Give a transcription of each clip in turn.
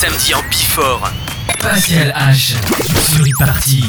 samedi en Bifort. Pascal H sur e-party.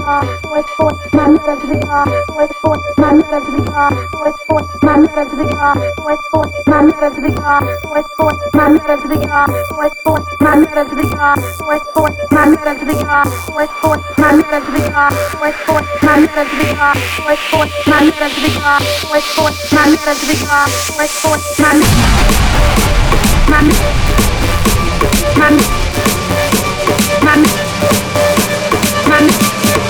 guitar, always put my letter to the guitar, always put my letter to the guitar, always put my letter to the guitar, always put my letter to the guitar, always put my letter to the guitar, always put my letter to the guitar, always put my letter to the guitar, always put my letter to the guitar, always put my letter to the guitar, always put my letter to the guitar, always put my letter to the guitar, always put my my my my my Money.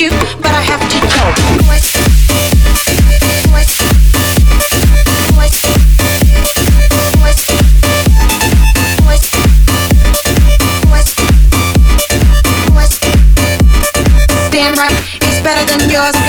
you, but I have to go. Voice. Damn right, it's better than yours.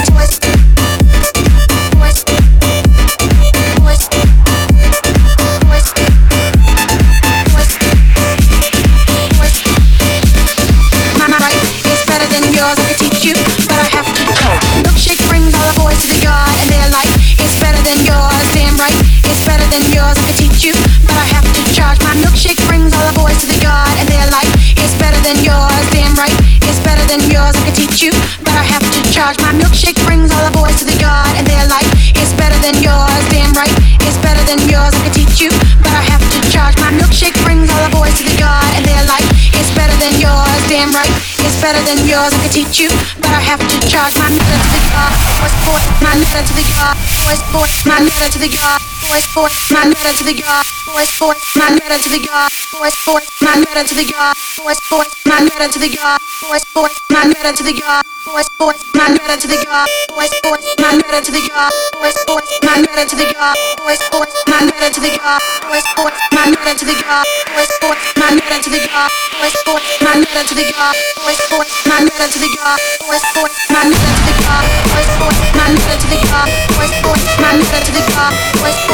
Better than yours. I could teach you, but I have to charge. My letter to the yard, boys, boys, my letter to the yard, boys, boys, my letter to the yard, boys, boys, my letter to the yard, boys, boys, my letter to the yard, boys, boys, my letter to the yard, boys, boys, my letter to the yard, boys, boys, my letter to the yard, boys, boys, my letter to the yard, boys, boys, my letter to the yard, boys, boys, my letter to the yard, boys, boys, my letter to the yard, boys, boys, my letter to the yard, boys, boys, my letter to the yard, boys, boys, my letter to the yard, boys, boys, my letter to the yard, boys, boys, my letter to the yard, boys, boys, my letter to the yard, boys, boys, my letter to the yard, boys, boys,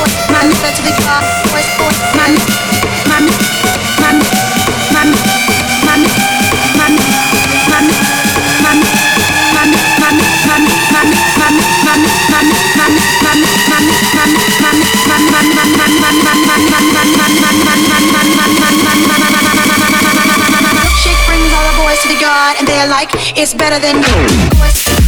Brings all the boys to the yard, and they're like, it's better than you.